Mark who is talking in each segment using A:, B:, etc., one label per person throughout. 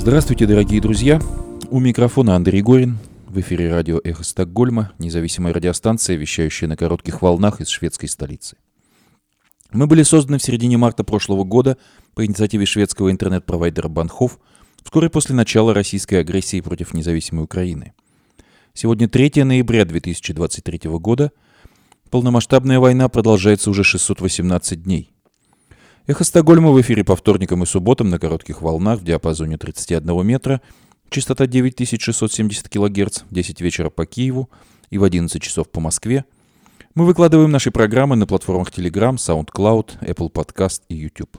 A: Здравствуйте, дорогие друзья! У микрофона Андрей Горин. В эфире радио «Эхо Стокгольма», независимая радиостанция, вещающая на коротких волнах из шведской столицы. Мы были созданы в середине марта прошлого года по инициативе шведского интернет-провайдера Банхов, вскоре после начала российской агрессии против независимой Украины. Сегодня 3 ноября 2023 года. Полномасштабная война продолжается уже 618 дней – Эхо Стокгольма в эфире по вторникам и субботам на коротких волнах в диапазоне 31 метра, частота 9670 кГц, 10 вечера по Киеву и в 11 часов по Москве. Мы выкладываем наши программы на платформах Telegram, SoundCloud, Apple Podcast и YouTube.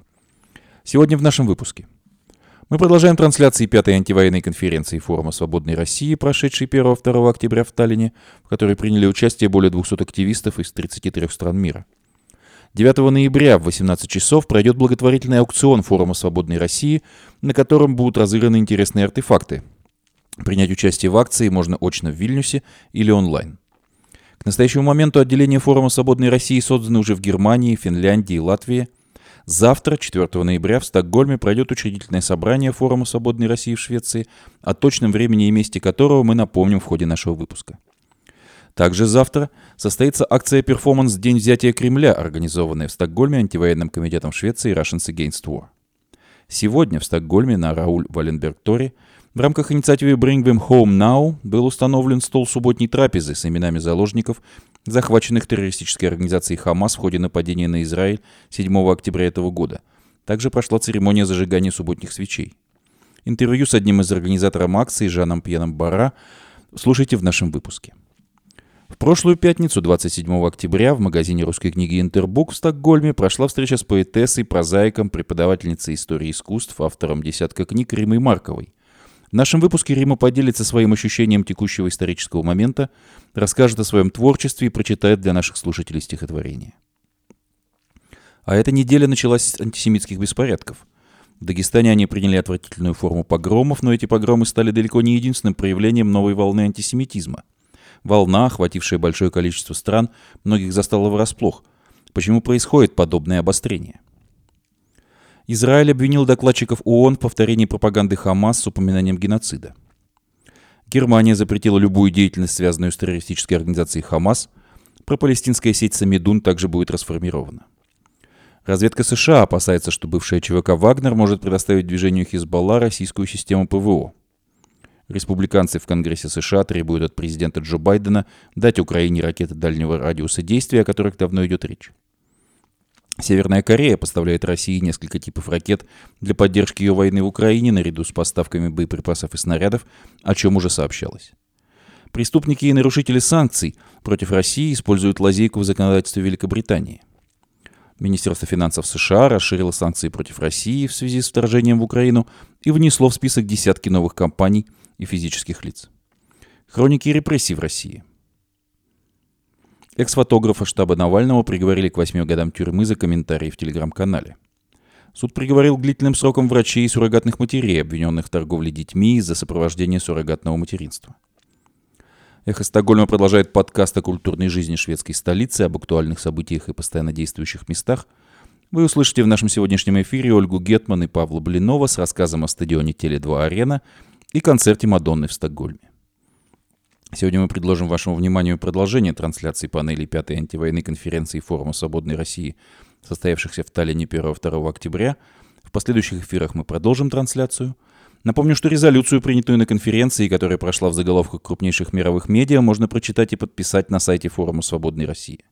A: Сегодня в нашем выпуске. Мы продолжаем трансляции пятой антивоенной конференции Форума Свободной России, прошедшей 1-2 октября в Таллине, в которой приняли участие более 200 активистов из 33 стран мира – 9 ноября в 18 часов пройдет благотворительный аукцион Форума Свободной России, на котором будут разыграны интересные артефакты. Принять участие в акции можно очно в Вильнюсе или онлайн. К настоящему моменту отделение Форума Свободной России созданы уже в Германии, Финляндии и Латвии. Завтра, 4 ноября, в Стокгольме пройдет учредительное собрание Форума Свободной России в Швеции, о точном времени и месте которого мы напомним в ходе нашего выпуска. Также завтра состоится акция «Перформанс. День взятия Кремля», организованная в Стокгольме антивоенным комитетом Швеции Russians Against War. Сегодня в Стокгольме на Рауль Валенберг-Торе в рамках инициативы Bring Them Home Now был установлен стол субботней трапезы с именами заложников, захваченных террористической организацией Хамас в ходе нападения на Израиль 7 октября этого года. Также прошла церемония зажигания субботних свечей. Интервью с одним из организаторов акции Жаном Пьяном Бара слушайте в нашем выпуске. В прошлую пятницу, 27 октября, в магазине русской книги «Интербук» в Стокгольме прошла встреча с поэтессой, прозаиком, преподавательницей истории искусств, автором десятка книг Римой Марковой. В нашем выпуске Рима поделится своим ощущением текущего исторического момента, расскажет о своем творчестве и прочитает для наших слушателей стихотворение. А эта неделя началась с антисемитских беспорядков. В Дагестане они приняли отвратительную форму погромов, но эти погромы стали далеко не единственным проявлением новой волны антисемитизма – Волна, охватившая большое количество стран, многих застала врасплох. Почему происходит подобное обострение? Израиль обвинил докладчиков ООН в повторении пропаганды Хамас с упоминанием геноцида. Германия запретила любую деятельность, связанную с террористической организацией Хамас. Пропалестинская сеть Самидун также будет расформирована. Разведка США опасается, что бывшая ЧВК «Вагнер» может предоставить движению Хизбалла российскую систему ПВО. Республиканцы в Конгрессе США требуют от президента Джо Байдена дать Украине ракеты дальнего радиуса действия, о которых давно идет речь. Северная Корея поставляет России несколько типов ракет для поддержки ее войны в Украине наряду с поставками боеприпасов и снарядов, о чем уже сообщалось. Преступники и нарушители санкций против России используют лазейку в законодательстве Великобритании. Министерство финансов США расширило санкции против России в связи с вторжением в Украину и внесло в список десятки новых компаний – и физических лиц. Хроники репрессий в России. Экс-фотографа штаба Навального приговорили к 8 годам тюрьмы за комментарии в телеграм-канале. Суд приговорил к длительным срокам врачей и суррогатных матерей, обвиненных в торговле детьми из-за сопровождения суррогатного материнства. Эхо Стокгольма продолжает подкаст о культурной жизни шведской столицы, об актуальных событиях и постоянно действующих местах. Вы услышите в нашем сегодняшнем эфире Ольгу Гетман и Павла Блинова с рассказом о стадионе Теле2 Арена – и концерте Мадонны в Стокгольме. Сегодня мы предложим вашему вниманию продолжение трансляции панелей пятой антивоенной конференции Форума Свободной России, состоявшихся в Таллине 1-2 октября. В последующих эфирах мы продолжим трансляцию. Напомню, что резолюцию, принятую на конференции, которая прошла в заголовках крупнейших мировых медиа, можно прочитать и подписать на сайте Форума Свободной России.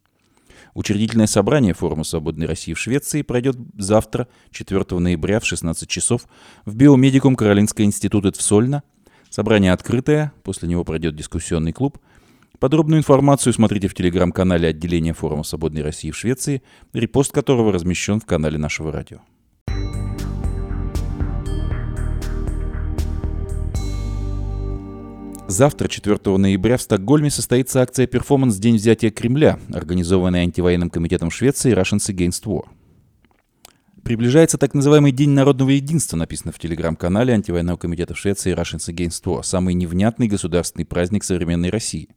A: Учредительное собрание Форума Свободной России в Швеции пройдет завтра, 4 ноября в 16 часов в Биомедикум Каролинского института в Сольно. Собрание открытое, после него пройдет дискуссионный клуб. Подробную информацию смотрите в телеграм-канале отделения Форума Свободной России в Швеции, репост которого размещен в канале нашего радио. Завтра, 4 ноября, в Стокгольме состоится акция «Перформанс. День взятия Кремля», организованная антивоенным комитетом Швеции Russians Against War. Приближается так называемый День народного единства, написано в телеграм-канале антивоенного комитета Швеции Russians Against War, самый невнятный государственный праздник современной России.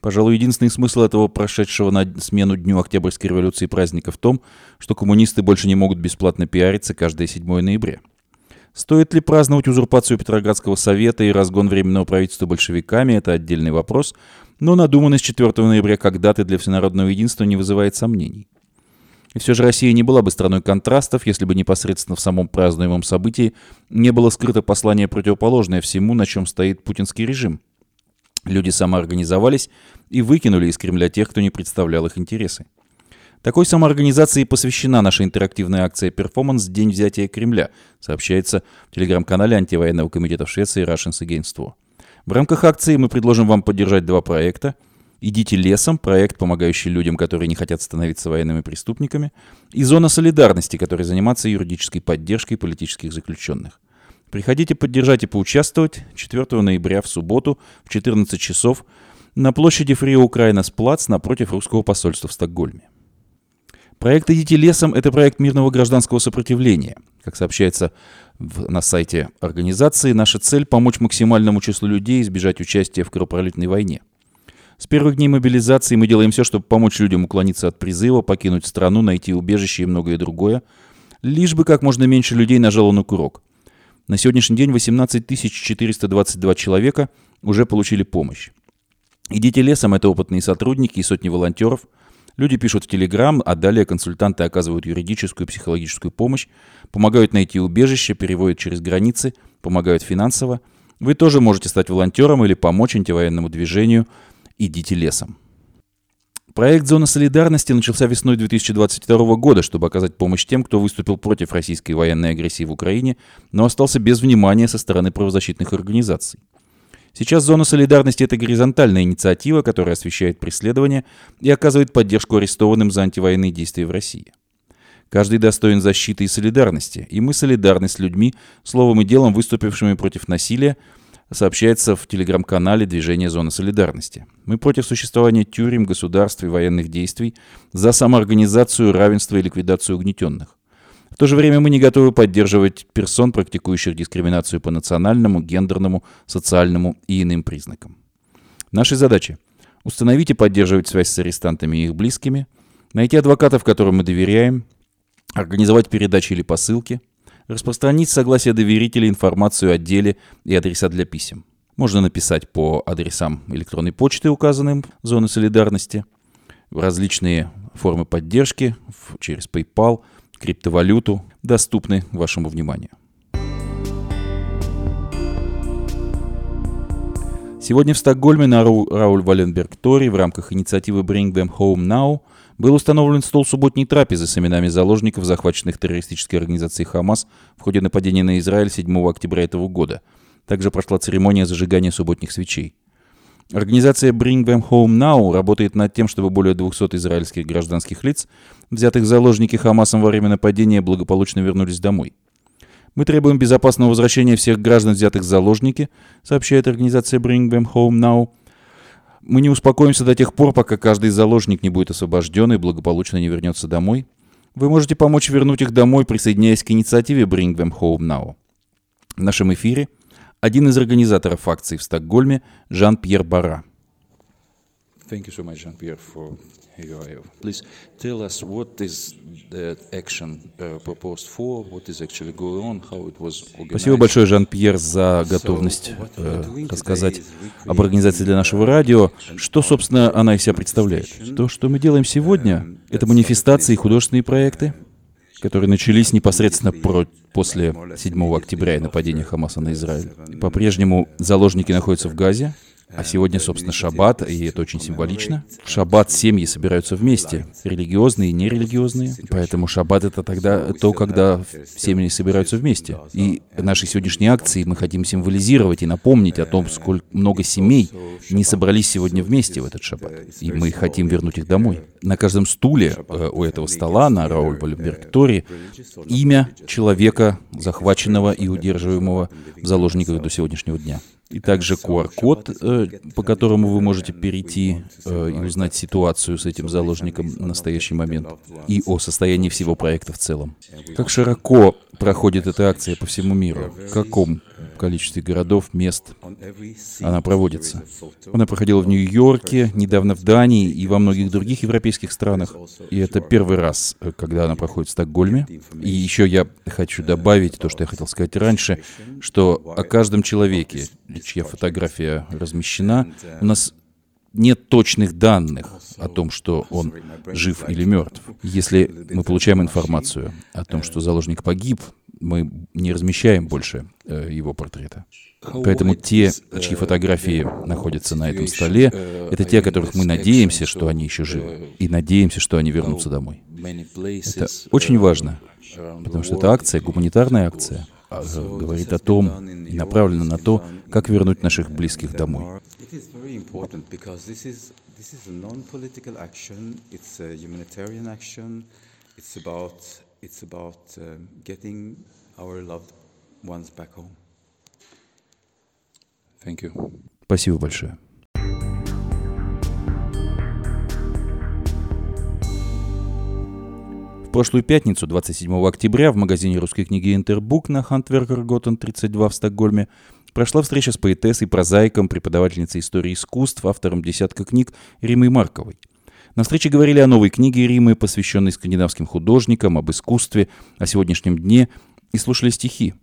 A: Пожалуй, единственный смысл этого прошедшего на смену Дню Октябрьской революции праздника в том, что коммунисты больше не могут бесплатно пиариться каждое 7 ноября. Стоит ли праздновать узурпацию Петроградского совета и разгон Временного правительства большевиками – это отдельный вопрос, но надуманность 4 ноября как даты для всенародного единства не вызывает сомнений. И все же Россия не была бы страной контрастов, если бы непосредственно в самом празднуемом событии не было скрыто послание противоположное всему, на чем стоит путинский режим. Люди самоорганизовались и выкинули из Кремля тех, кто не представлял их интересы. Такой самоорганизации посвящена наша интерактивная акция «Перформанс. День взятия Кремля», сообщается в телеграм-канале антивоенного комитета в Швеции Russians Against War. В рамках акции мы предложим вам поддержать два проекта. «Идите лесом» – проект, помогающий людям, которые не хотят становиться военными преступниками, и «Зона солидарности», который занимается юридической поддержкой политических заключенных. Приходите поддержать и поучаствовать 4 ноября в субботу в 14 часов на площади Фри Украина Плац напротив русского посольства в Стокгольме. Проект «Идите лесом» — это проект мирного гражданского сопротивления. Как сообщается в, на сайте организации, наша цель — помочь максимальному числу людей избежать участия в кровопролитной войне. С первых дней мобилизации мы делаем все, чтобы помочь людям уклониться от призыва, покинуть страну, найти убежище и многое другое, лишь бы как можно меньше людей нажало на курок. На сегодняшний день 18 422 человека уже получили помощь. «Идите лесом» — это опытные сотрудники и сотни волонтеров — Люди пишут в Телеграм, а далее консультанты оказывают юридическую и психологическую помощь, помогают найти убежище, переводят через границы, помогают финансово. Вы тоже можете стать волонтером или помочь антивоенному движению «Идите лесом». Проект «Зона солидарности» начался весной 2022 года, чтобы оказать помощь тем, кто выступил против российской военной агрессии в Украине, но остался без внимания со стороны правозащитных организаций. Сейчас зона солидарности – это горизонтальная инициатива, которая освещает преследование и оказывает поддержку арестованным за антивоенные действия в России. Каждый достоин защиты и солидарности, и мы солидарны с людьми, словом и делом, выступившими против насилия, сообщается в телеграм-канале движения «Зона солидарности». Мы против существования тюрем, государств и военных действий, за самоорганизацию, равенство и ликвидацию угнетенных. В то же время мы не готовы поддерживать персон, практикующих дискриминацию по национальному, гендерному, социальному и иным признакам. Наши задачи – установить и поддерживать связь с арестантами и их близкими, найти адвокатов, которым мы доверяем, организовать передачи или посылки, распространить согласие доверителей информацию о деле и адреса для писем. Можно написать по адресам электронной почты, указанным в зоне солидарности, различные формы поддержки через PayPal – криптовалюту доступны вашему вниманию. Сегодня в Стокгольме на Рауль Валенберг Тори в рамках инициативы Bring Them Home Now был установлен стол субботней трапезы с именами заложников, захваченных террористической организацией «Хамас» в ходе нападения на Израиль 7 октября этого года. Также прошла церемония зажигания субботних свечей. Организация Bring Them Home Now работает над тем, чтобы более 200 израильских гражданских лиц, взятых в заложники Хамасом во время нападения, благополучно вернулись домой. Мы требуем безопасного возвращения всех граждан, взятых заложники, сообщает организация Bring Them Home Now. Мы не успокоимся до тех пор, пока каждый заложник не будет освобожден и благополучно не вернется домой. Вы можете помочь вернуть их домой, присоединяясь к инициативе Bring Them Home Now. В нашем эфире – один из организаторов акции в Стокгольме Жан-Пьер Бара. Thank you so much, Jean-Pierre, for your Please tell us what is the action uh, proposed for, what is actually going on, how it was organized. Спасибо большое, Жан-Пьер, за готовность э, рассказать об организации для нашего радио. Что, собственно, она из себя представляет? То, что мы делаем сегодня, это манифестации и художественные проекты, которые начались непосредственно про, после 7 октября и нападения Хамаса на Израиль. По-прежнему заложники находятся в Газе, а сегодня, собственно, шаббат, и это очень символично. В шаббат семьи собираются вместе, религиозные и нерелигиозные. Поэтому шаббат — это тогда то, когда семьи собираются вместе. И нашей сегодняшней акции мы хотим символизировать и напомнить о том, сколько много семей не собрались сегодня вместе в этот шаббат. И мы хотим вернуть их домой. На каждом стуле э, у этого стола на Рауль Бальберг Тори имя человека, захваченного и удерживаемого в заложниках до сегодняшнего дня и также QR-код, э, по которому вы можете перейти э, и узнать ситуацию с этим заложником в настоящий момент и о состоянии всего проекта в целом. Как широко проходит эта акция по всему миру? В каком количестве городов, мест она проводится. Она проходила в Нью-Йорке, недавно в Дании и во многих других европейских странах. И это первый раз, э, когда она проходит в Стокгольме. И еще я хочу добавить то, что я хотел сказать раньше, что о каждом человеке, чья фотография размещена, у нас нет точных данных о том, что он жив или мертв. Если мы получаем информацию о том, что заложник погиб, мы не размещаем больше э, его портрета. Поэтому те, чьи фотографии находятся на этом столе, это те, о которых мы надеемся, что они еще живы, и надеемся, что они вернутся домой. Это очень важно, потому что это акция, гуманитарная акция, говорит о том и направлена на то, как вернуть наших близких домой. It's about В прошлую пятницу, 27 октября, в магазине русской книги «Интербук» на Хантверкер Готтен 32 в Стокгольме прошла встреча с поэтессой, прозаиком, преподавательницей истории искусств, автором десятка книг Римой Марковой. На встрече говорили о новой книге Римы, посвященной скандинавским художникам, об искусстве, о сегодняшнем дне, и слушали стихи.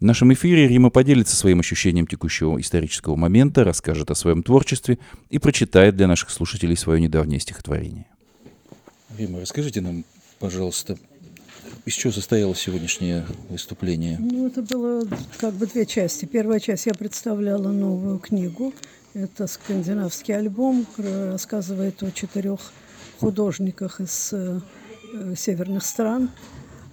A: В нашем эфире Рима поделится своим ощущением текущего исторического момента, расскажет о своем творчестве и прочитает для наших слушателей свое недавнее стихотворение. Рима, расскажите нам, пожалуйста, из чего состоялось сегодняшнее выступление?
B: Ну, это было как бы две части. Первая часть я представляла новую книгу. Это скандинавский альбом, рассказывает о четырех художниках из э, северных стран –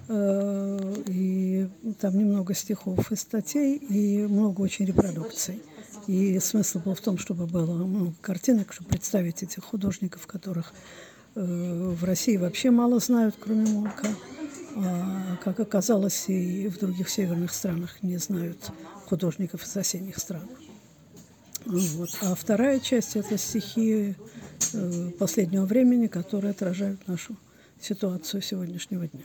B: Э, и там немного стихов и статей, и много очень репродукций. И смысл был в том, чтобы было много картинок, чтобы представить этих художников, которых в России вообще мало знают, кроме Монка. А, как оказалось, и в других северных странах не знают художников из соседних стран. Вот. А вторая часть – это стихи э, последнего времени, которые отражают нашу ситуацию сегодняшнего дня.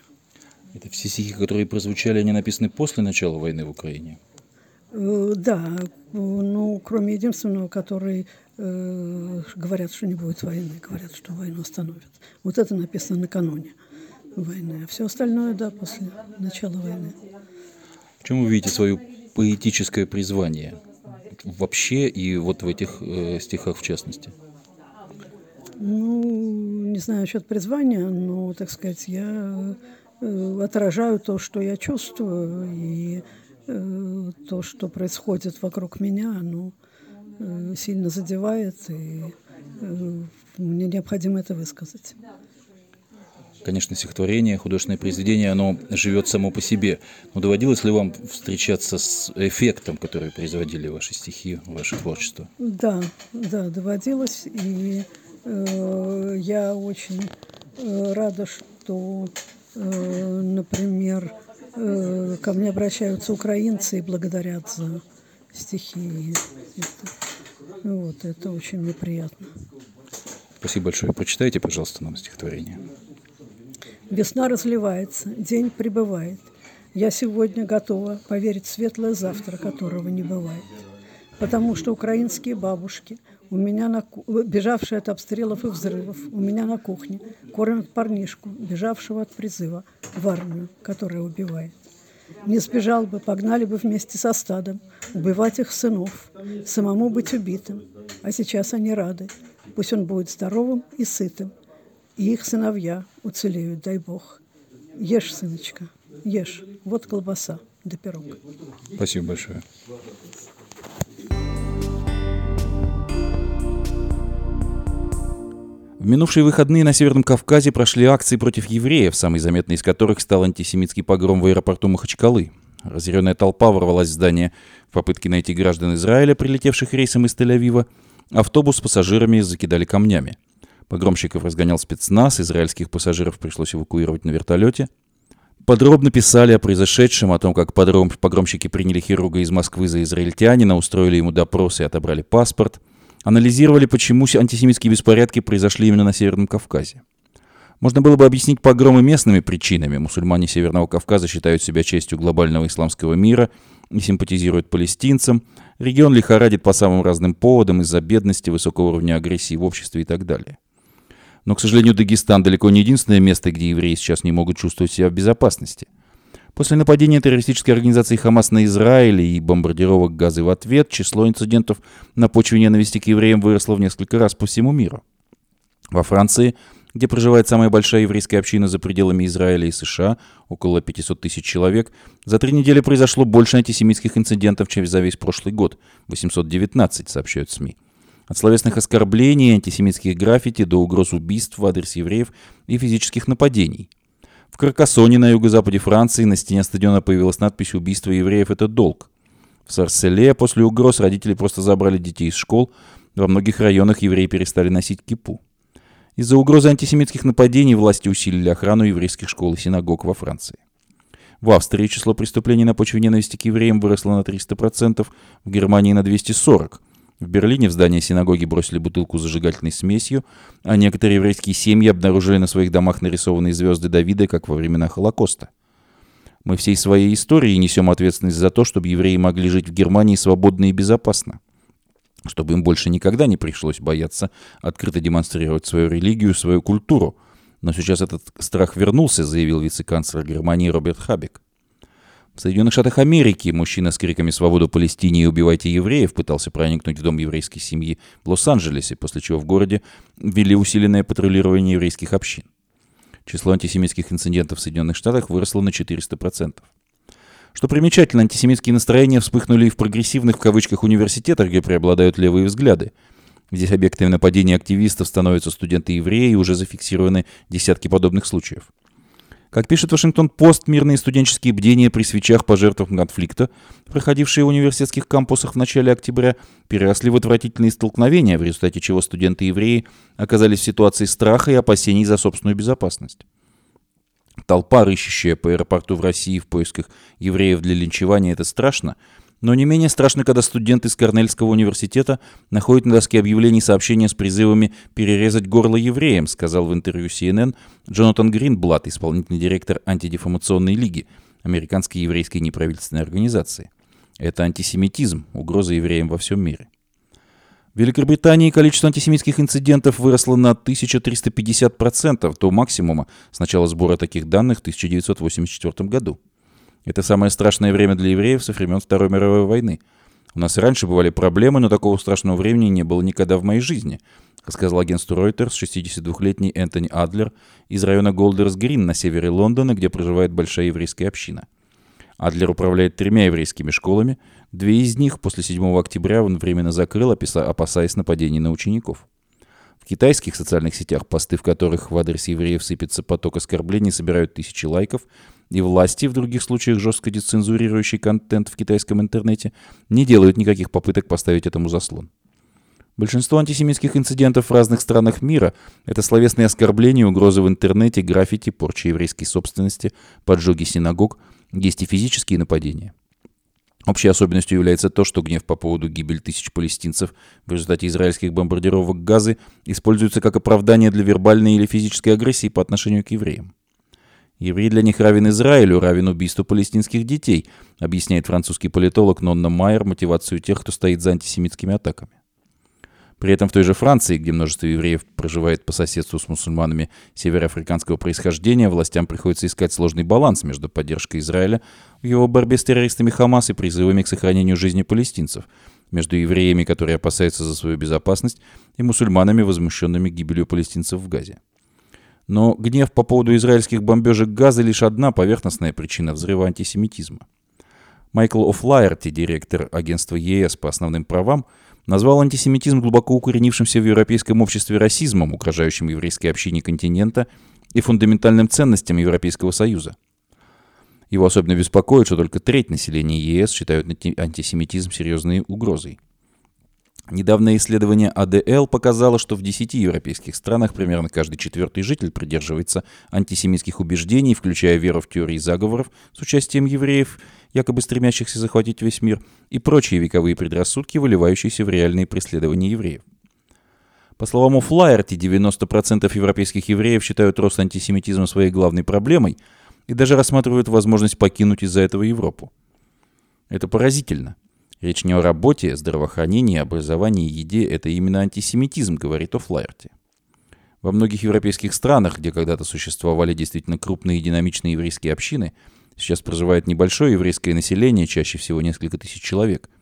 A: Это все стихи, которые прозвучали, они написаны после начала войны в Украине?
B: Э, да, ну, кроме единственного, который э, говорят, что не будет войны, говорят, что войну остановят. Вот это написано накануне войны, а все остальное, да, после начала войны.
A: В чем вы видите свое поэтическое призвание вообще и вот в этих э, стихах в частности?
B: Ну, не знаю насчет призвания, но, так сказать, я Э, отражаю то, что я чувствую, и то, что происходит вокруг меня, оно э, сильно задевает, и мне необходимо это высказать.
A: Конечно, стихотворение, художественное произведение, оно живет само по себе. Но доводилось ли вам встречаться с эффектом, который производили ваши стихи, ваше творчество?
B: Да, да, доводилось. И э, я очень э, рада, что Э, например, э, ко мне обращаются украинцы и благодарят за стихи. Это, вот, это очень мне приятно.
A: Спасибо большое. Прочитайте, пожалуйста, нам стихотворение.
B: Весна разливается, день прибывает. Я сегодня готова поверить в светлое завтра, которого не бывает. Потому что украинские бабушки – у меня на, бежавшие от обстрелов и взрывов, у меня на кухне кормят парнишку, бежавшего от призыва в армию, которая убивает. Не сбежал бы, погнали бы вместе со стадом, убивать их сынов, самому быть убитым. А сейчас они рады. Пусть он будет здоровым и сытым. И их сыновья уцелеют, дай Бог. Ешь, сыночка, ешь. Вот колбаса да пирог.
A: Спасибо большое. Минувшие выходные на Северном Кавказе прошли акции против евреев, самой заметной из которых стал антисемитский погром в аэропорту Махачкалы. Разъяренная толпа ворвалась в здание в попытке найти граждан Израиля, прилетевших рейсом из Тель-Авива. Автобус с пассажирами закидали камнями. Погромщиков разгонял спецназ, израильских пассажиров пришлось эвакуировать на вертолете. Подробно писали о произошедшем, о том, как погромщики приняли хирурга из Москвы за израильтянина, устроили ему допрос и отобрали паспорт – анализировали, почему антисемитские беспорядки произошли именно на Северном Кавказе. Можно было бы объяснить погромы местными причинами. Мусульмане Северного Кавказа считают себя частью глобального исламского мира и симпатизируют палестинцам. Регион лихорадит по самым разным поводам из-за бедности, высокого уровня агрессии в обществе и так далее. Но, к сожалению, Дагестан далеко не единственное место, где евреи сейчас не могут чувствовать себя в безопасности. После нападения террористической организации «Хамас» на Израиль и бомбардировок газы в ответ, число инцидентов на почве ненависти к евреям выросло в несколько раз по всему миру. Во Франции – где проживает самая большая еврейская община за пределами Израиля и США, около 500 тысяч человек, за три недели произошло больше антисемитских инцидентов, чем за весь прошлый год – 819, сообщают СМИ. От словесных оскорблений, антисемитских граффити до угроз убийств в адрес евреев и физических нападений. В Каркасоне на юго-западе Франции на стене стадиона появилась надпись «Убийство евреев – это долг». В Сарселе после угроз родители просто забрали детей из школ. Во многих районах евреи перестали носить кипу. Из-за угрозы антисемитских нападений власти усилили охрану еврейских школ и синагог во Франции. В Австрии число преступлений на почве ненависти к евреям выросло на 300%, в Германии на 240%. В Берлине в здание синагоги бросили бутылку с зажигательной смесью, а некоторые еврейские семьи обнаружили на своих домах нарисованные звезды Давида, как во времена Холокоста. Мы всей своей историей несем ответственность за то, чтобы евреи могли жить в Германии свободно и безопасно чтобы им больше никогда не пришлось бояться открыто демонстрировать свою религию, свою культуру. Но сейчас этот страх вернулся, заявил вице-канцлер Германии Роберт Хабек. В Соединенных Штатах Америки мужчина с криками «Свободу Палестине и убивайте евреев» пытался проникнуть в дом еврейской семьи в Лос-Анджелесе, после чего в городе ввели усиленное патрулирование еврейских общин. Число антисемитских инцидентов в Соединенных Штатах выросло на 400%. Что примечательно, антисемитские настроения вспыхнули и в прогрессивных в кавычках университетах, где преобладают левые взгляды. Здесь объектами нападения активистов становятся студенты-евреи, и уже зафиксированы десятки подобных случаев. Как пишет Вашингтон-Пост, мирные студенческие бдения при свечах по жертвам конфликта, проходившие в университетских кампусах в начале октября, переросли в отвратительные столкновения, в результате чего студенты-евреи оказались в ситуации страха и опасений за собственную безопасность. Толпа, рыщущая по аэропорту в России в поисках евреев для линчевания, это страшно. Но не менее страшно, когда студент из Корнельского университета находит на доске объявлений сообщения с призывами перерезать горло евреям, сказал в интервью CNN Джонатан Гринблат, исполнительный директор антидефамационной лиги, американской еврейской неправительственной организации. Это антисемитизм, угроза евреям во всем мире. В Великобритании количество антисемитских инцидентов выросло на 1350% до максимума с начала сбора таких данных в 1984 году. Это самое страшное время для евреев со времен Второй мировой войны. У нас и раньше бывали проблемы, но такого страшного времени не было никогда в моей жизни, сказал агентству Reuters 62-летний Энтони Адлер из района Голдерс-Грин на севере Лондона, где проживает большая еврейская община. Адлер управляет тремя еврейскими школами. Две из них после 7 октября он временно закрыл, опасаясь нападений на учеников. В китайских социальных сетях, посты в которых в адрес евреев сыпется поток оскорблений, собирают тысячи лайков, и власти, в других случаях жестко децензурирующие контент в китайском интернете, не делают никаких попыток поставить этому заслон. Большинство антисемитских инцидентов в разных странах мира – это словесные оскорбления, угрозы в интернете, граффити, порча еврейской собственности, поджоги синагог – есть и физические нападения. Общей особенностью является то, что гнев по поводу гибели тысяч палестинцев в результате израильских бомбардировок Газы используется как оправдание для вербальной или физической агрессии по отношению к евреям. Еврей для них равен Израилю, равен убийству палестинских детей, объясняет французский политолог Нонна Майер мотивацию тех, кто стоит за антисемитскими атаками. При этом в той же Франции, где множество евреев проживает по соседству с мусульманами североафриканского происхождения, властям приходится искать сложный баланс между поддержкой Израиля в его борьбе с террористами Хамас и призывами к сохранению жизни палестинцев, между евреями, которые опасаются за свою безопасность, и мусульманами, возмущенными гибелью палестинцев в Газе. Но гнев по поводу израильских бомбежек Газа лишь одна поверхностная причина взрыва антисемитизма. Майкл О'Флайерти, директор агентства ЕС по основным правам, назвал антисемитизм глубоко укоренившимся в европейском обществе расизмом, угрожающим еврейской общине континента и фундаментальным ценностям Европейского Союза. Его особенно беспокоит, что только треть населения ЕС считают антисемитизм серьезной угрозой. Недавнее исследование АДЛ показало, что в 10 европейских странах примерно каждый четвертый житель придерживается антисемитских убеждений, включая веру в теории заговоров с участием евреев – якобы стремящихся захватить весь мир, и прочие вековые предрассудки, выливающиеся в реальные преследования евреев. По словам Уфлаерти, 90% европейских евреев считают рост антисемитизма своей главной проблемой и даже рассматривают возможность покинуть из-за этого Европу. Это поразительно. Речь не о работе, здравоохранении, образовании еде, это именно антисемитизм, говорит Офлаерти. Во многих европейских странах, где когда-то существовали действительно крупные и динамичные еврейские общины, сейчас проживает небольшое еврейское население, чаще всего несколько тысяч человек –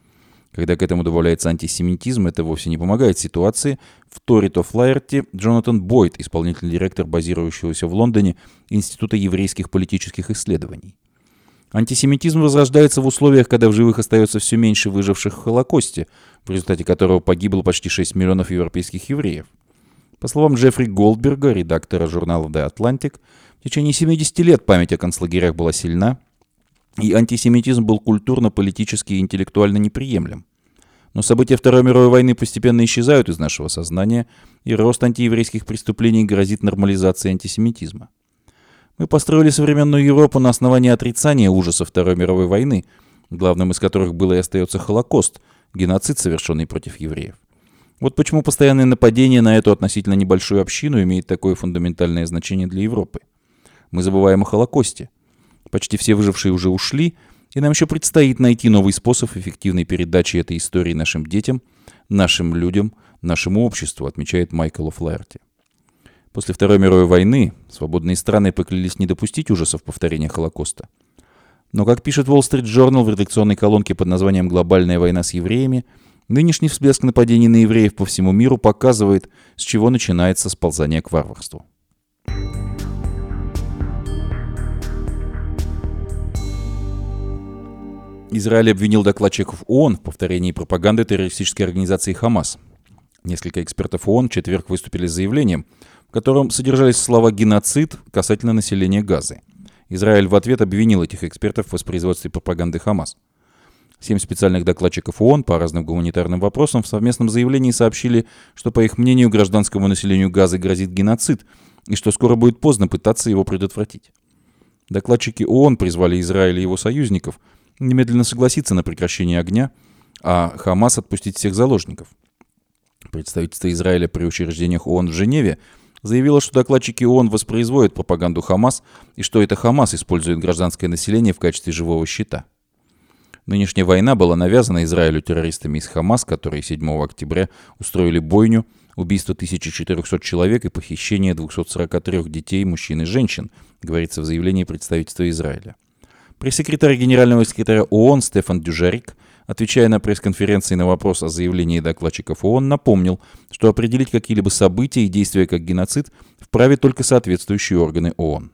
A: когда к этому добавляется антисемитизм, это вовсе не помогает ситуации. В Торито Флайерте Джонатан Бойд, исполнительный директор базирующегося в Лондоне Института еврейских политических исследований. Антисемитизм возрождается в условиях, когда в живых остается все меньше выживших в Холокосте, в результате которого погибло почти 6 миллионов европейских евреев. По словам Джеффри Голдберга, редактора журнала The Atlantic, в течение 70 лет память о концлагерях была сильна, и антисемитизм был культурно, политически и интеллектуально неприемлем. Но события Второй мировой войны постепенно исчезают из нашего сознания, и рост антиеврейских преступлений грозит нормализацией антисемитизма. Мы построили современную Европу на основании отрицания ужасов Второй мировой войны, главным из которых был и остается Холокост, геноцид, совершенный против евреев. Вот почему постоянное нападение на эту относительно небольшую общину имеет такое фундаментальное значение для Европы. Мы забываем о Холокосте – Почти все выжившие уже ушли, и нам еще предстоит найти новый способ эффективной передачи этой истории нашим детям, нашим людям, нашему обществу, отмечает Майкл О'Флаерти. После Второй мировой войны свободные страны поклялись не допустить ужасов повторения Холокоста. Но, как пишет Wall Street Journal в редакционной колонке под названием «Глобальная война с евреями», нынешний всплеск нападений на евреев по всему миру показывает, с чего начинается сползание к варварству. Израиль обвинил докладчиков ООН в повторении пропаганды террористической организации «Хамас». Несколько экспертов ООН в четверг выступили с заявлением, в котором содержались слова «геноцид» касательно населения Газы. Израиль в ответ обвинил этих экспертов в воспроизводстве пропаганды «Хамас». Семь специальных докладчиков ООН по разным гуманитарным вопросам в совместном заявлении сообщили, что, по их мнению, гражданскому населению Газы грозит геноцид, и что скоро будет поздно пытаться его предотвратить. Докладчики ООН призвали Израиль и его союзников – немедленно согласиться на прекращение огня, а Хамас отпустить всех заложников. Представительство Израиля при учреждениях ООН в Женеве заявило, что докладчики ООН воспроизводят пропаганду Хамас и что это Хамас использует гражданское население в качестве живого щита. Нынешняя война была навязана Израилю террористами из Хамас, которые 7 октября устроили бойню, убийство 1400 человек и похищение 243 детей, мужчин и женщин, говорится в заявлении представительства Израиля. Пресс-секретарь генерального секретаря ООН Стефан Дюжарик, отвечая на пресс-конференции на вопрос о заявлении докладчиков ООН, напомнил, что определить какие-либо события и действия как геноцид вправе только соответствующие органы ООН.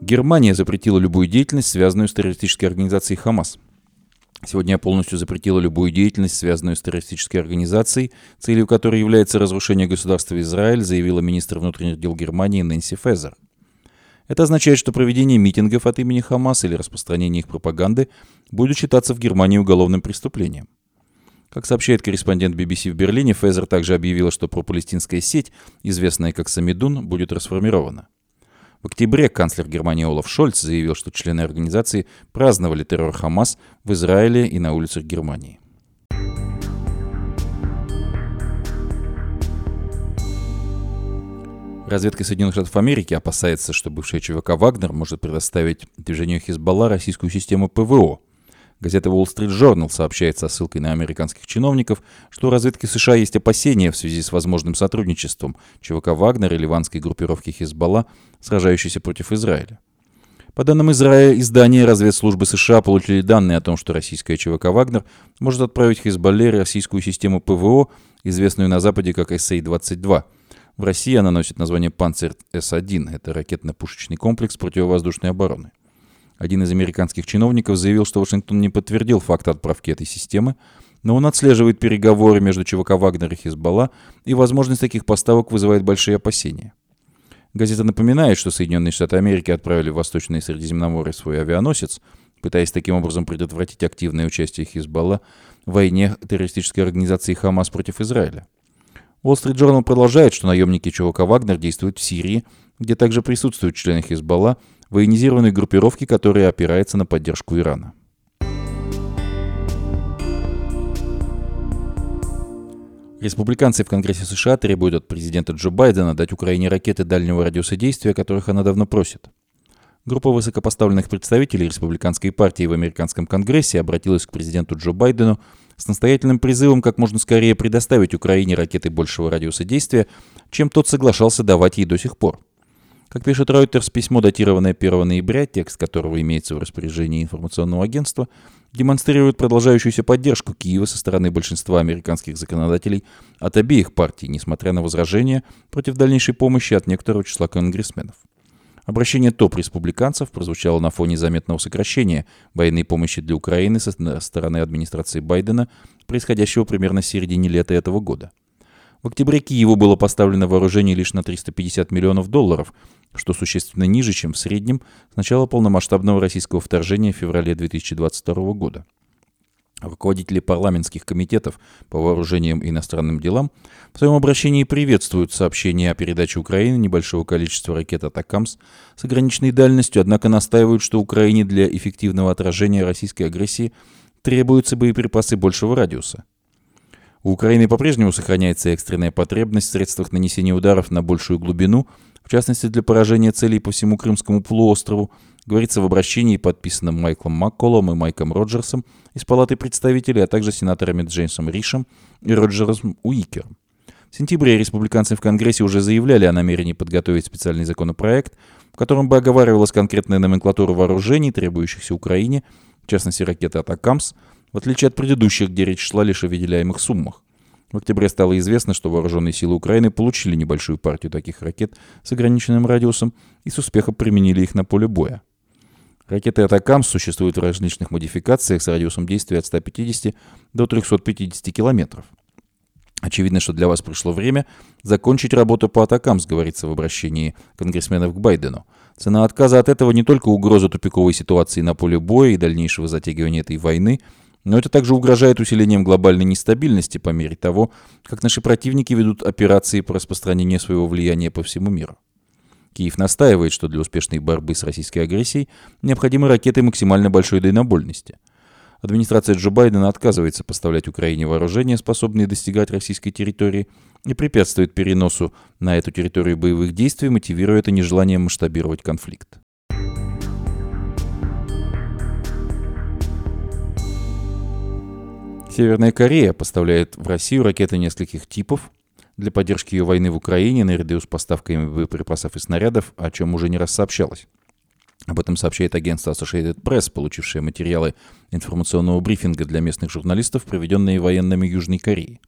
A: Германия запретила любую деятельность, связанную с террористической организацией «Хамас». Сегодня я полностью запретила любую деятельность, связанную с террористической организацией, целью которой является разрушение государства Израиль, заявила министр внутренних дел Германии Нэнси Фезер. Это означает, что проведение митингов от имени Хамас или распространение их пропаганды будет считаться в Германии уголовным преступлением. Как сообщает корреспондент BBC в Берлине, Фезер также объявила, что пропалестинская сеть, известная как Самидун, будет расформирована. В октябре канцлер Германии Олаф Шольц заявил, что члены организации праздновали террор Хамас в Израиле и на улицах Германии. Разведка Соединенных Штатов Америки опасается, что бывшая ЧВК «Вагнер» может предоставить движению Хизбалла российскую систему ПВО, Газета Wall Street Journal сообщает со ссылкой на американских чиновников, что у разведки США есть опасения в связи с возможным сотрудничеством ЧВК «Вагнер» и ливанской группировки «Хизбалла», сражающейся против Израиля. По данным Израиля, издания разведслужбы США получили данные о том, что российская ЧВК «Вагнер» может отправить Хизбалле российскую систему ПВО, известную на Западе как СА-22. В России она носит название «Панцирь С-1». Это ракетно-пушечный комплекс противовоздушной обороны. Один из американских чиновников заявил, что Вашингтон не подтвердил факт отправки этой системы, но он отслеживает переговоры между ЧВК «Вагнер» и «Хизбалла», и возможность таких поставок вызывает большие опасения. Газета напоминает, что Соединенные Штаты Америки отправили в Восточное Средиземноморье свой авианосец, пытаясь таким образом предотвратить активное участие Хизбалла в войне террористической организации «Хамас» против Израиля. Wall Street Journal продолжает, что наемники ЧВК «Вагнер» действуют в Сирии, где также присутствуют члены Хизбалла, военизированной группировки, которая опирается на поддержку Ирана. Республиканцы в Конгрессе США требуют от президента Джо Байдена дать Украине ракеты дальнего радиуса действия, которых она давно просит. Группа высокопоставленных представителей республиканской партии в американском Конгрессе обратилась к президенту Джо Байдену с настоятельным призывом как можно скорее предоставить Украине ракеты большего радиуса действия, чем тот соглашался давать ей до сих пор. Как пишет Reuters, письмо, датированное 1 ноября, текст которого имеется в распоряжении информационного агентства, демонстрирует продолжающуюся поддержку Киева со стороны большинства американских законодателей от обеих партий, несмотря на возражения против дальнейшей помощи от некоторого числа конгрессменов. Обращение топ-республиканцев прозвучало на фоне заметного сокращения военной помощи для Украины со стороны администрации Байдена, происходящего примерно в середине лета этого года. В октябре Киеву было поставлено вооружение лишь на 350 миллионов долларов, что существенно ниже, чем в среднем с начала полномасштабного российского вторжения в феврале 2022 года. Руководители парламентских комитетов по вооружениям и иностранным делам в своем обращении приветствуют сообщение о передаче Украины небольшого количества ракет «Атакамс» с ограниченной дальностью, однако настаивают, что Украине для эффективного отражения российской агрессии требуются боеприпасы большего радиуса. У Украины по-прежнему сохраняется экстренная потребность в средствах нанесения ударов на большую глубину – в частности для поражения целей по всему Крымскому полуострову, говорится в обращении, подписанном Майклом Макколом и Майком Роджерсом из Палаты представителей, а также сенаторами Джеймсом Ришем и Роджерсом Уикером. В сентябре республиканцы в Конгрессе уже заявляли о намерении подготовить специальный законопроект, в котором бы оговаривалась конкретная номенклатура вооружений, требующихся Украине, в частности ракеты «Атакамс», в отличие от предыдущих, где речь шла лишь о выделяемых суммах. В октябре стало известно, что вооруженные силы Украины получили небольшую партию таких ракет с ограниченным радиусом и с успехом применили их на поле боя. Ракеты «Атакамс» существуют в различных модификациях с радиусом действия от 150 до 350 километров. Очевидно, что для вас пришло время закончить работу по «Атакамс», говорится в обращении конгрессменов к Байдену. Цена отказа от этого не только угроза тупиковой ситуации на поле боя и дальнейшего затягивания этой войны – но это также угрожает усилением глобальной нестабильности по мере того, как наши противники ведут операции по распространению своего влияния по всему миру. Киев настаивает, что для успешной борьбы с российской агрессией необходимы ракеты максимально большой дальнобольности. Администрация Джо Байдена отказывается поставлять Украине вооружения, способные достигать российской территории, и препятствует переносу на эту территорию боевых действий, мотивируя это нежеланием масштабировать конфликт. Северная Корея поставляет в Россию ракеты нескольких типов для поддержки ее войны в Украине наряду с поставками боеприпасов и снарядов, о чем уже не раз сообщалось. Об этом сообщает агентство Associated Press, получившее материалы информационного брифинга для местных журналистов, проведенные военными Южной Кореи.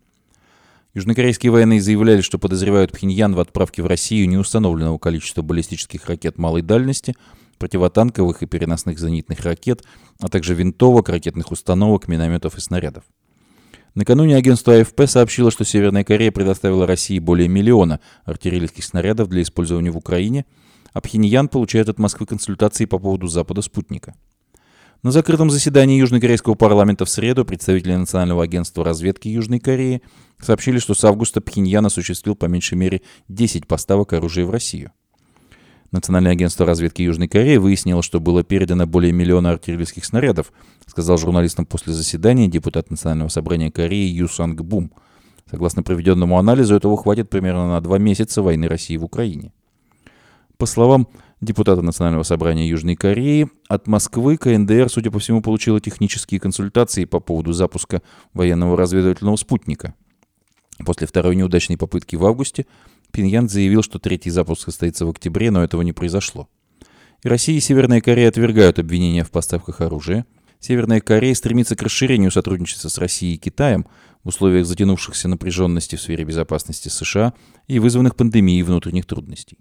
A: Южнокорейские военные заявляли, что подозревают Пхеньян в отправке в Россию неустановленного количества баллистических ракет малой дальности, противотанковых и переносных зенитных ракет, а также винтовок, ракетных установок, минометов и снарядов. Накануне агентство АФП сообщило, что Северная Корея предоставила России более миллиона артиллерийских снарядов для использования в Украине, а Пхеньян получает от Москвы консультации по поводу запада спутника. На закрытом заседании Южнокорейского парламента в среду представители Национального агентства разведки Южной Кореи сообщили, что с августа Пхеньян осуществил по меньшей мере 10 поставок оружия в Россию. Национальное агентство разведки Южной Кореи выяснило, что было передано более миллиона артиллерийских снарядов, сказал журналистам после заседания депутат Национального собрания Кореи Ю Санг Бум. Согласно проведенному анализу, этого хватит примерно на два месяца войны России в Украине. По словам депутата Национального собрания Южной Кореи, от Москвы КНДР, судя по всему, получила технические консультации по поводу запуска военного разведывательного спутника. После второй неудачной попытки в августе Пиньян заявил, что третий запуск состоится в октябре, но этого не произошло. И Россия и Северная Корея отвергают обвинения в поставках оружия. Северная Корея стремится к расширению сотрудничества с Россией и Китаем в условиях затянувшихся напряженности в сфере безопасности США и вызванных пандемией внутренних трудностей.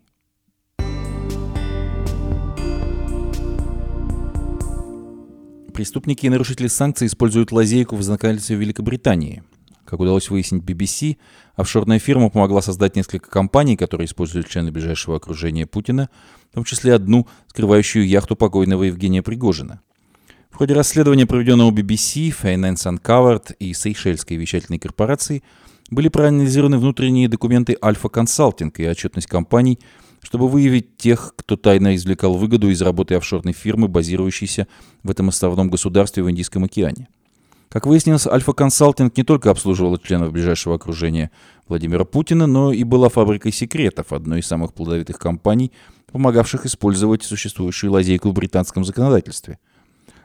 A: Преступники и нарушители санкций используют лазейку в законодательстве Великобритании – как удалось выяснить BBC, офшорная фирма помогла создать несколько компаний, которые используют члены ближайшего окружения Путина, в том числе одну, скрывающую яхту покойного Евгения Пригожина. В ходе расследования, проведенного BBC, Finance Uncovered и Сейшельской вещательной корпорации, были проанализированы внутренние документы Альфа Консалтинг и отчетность компаний, чтобы выявить тех, кто тайно извлекал выгоду из работы офшорной фирмы, базирующейся в этом островном государстве в Индийском океане. Как выяснилось, Альфа Консалтинг не только обслуживала членов ближайшего окружения Владимира Путина, но и была фабрикой секретов, одной из самых плодовитых компаний, помогавших использовать существующую лазейку в британском законодательстве.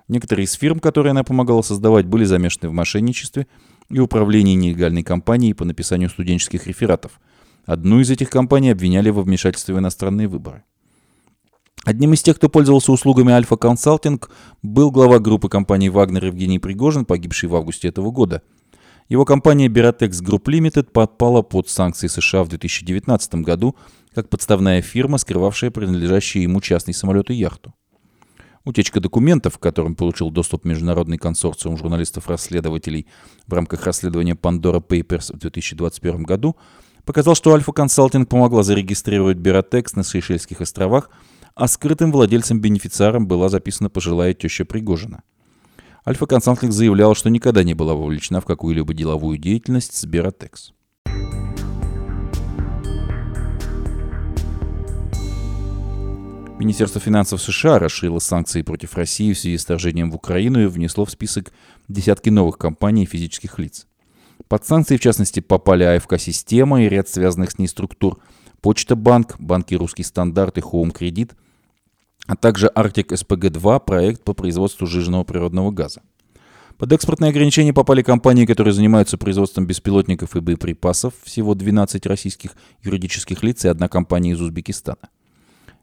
A: Некоторые из фирм, которые она помогала создавать, были замешаны в мошенничестве и управлении нелегальной компанией по написанию студенческих рефератов. Одну из этих компаний обвиняли во вмешательстве в иностранные выборы. Одним из тех, кто пользовался услугами Альфа Консалтинг, был глава группы компании «Вагнер» Евгений Пригожин, погибший в августе этого года. Его компания Beratex Group Limited подпала под санкции США в 2019 году как подставная фирма, скрывавшая принадлежащие ему частный самолет и яхту. Утечка документов, к которым получил доступ международный консорциум журналистов-расследователей в рамках расследования Pandora Papers в 2021 году, показал, что Альфа Консалтинг помогла зарегистрировать Beratex на Сейшельских островах – а скрытым владельцем-бенефициаром была записана пожилая теща Пригожина. Альфа Консалтинг заявлял, что никогда не была вовлечена в какую-либо деловую деятельность с Бератекс. Министерство финансов США расширило санкции против России в связи с вторжением в Украину и внесло в список десятки новых компаний и физических лиц. Под санкции, в частности, попали АФК-система и ряд связанных с ней структур, Почта Банк, банки Русский Стандарт и Хоум Кредит, а также Арктик СПГ-2, проект по производству сжиженного природного газа. Под экспортные ограничения попали компании, которые занимаются производством беспилотников и боеприпасов, всего 12 российских юридических лиц и одна компания из Узбекистана.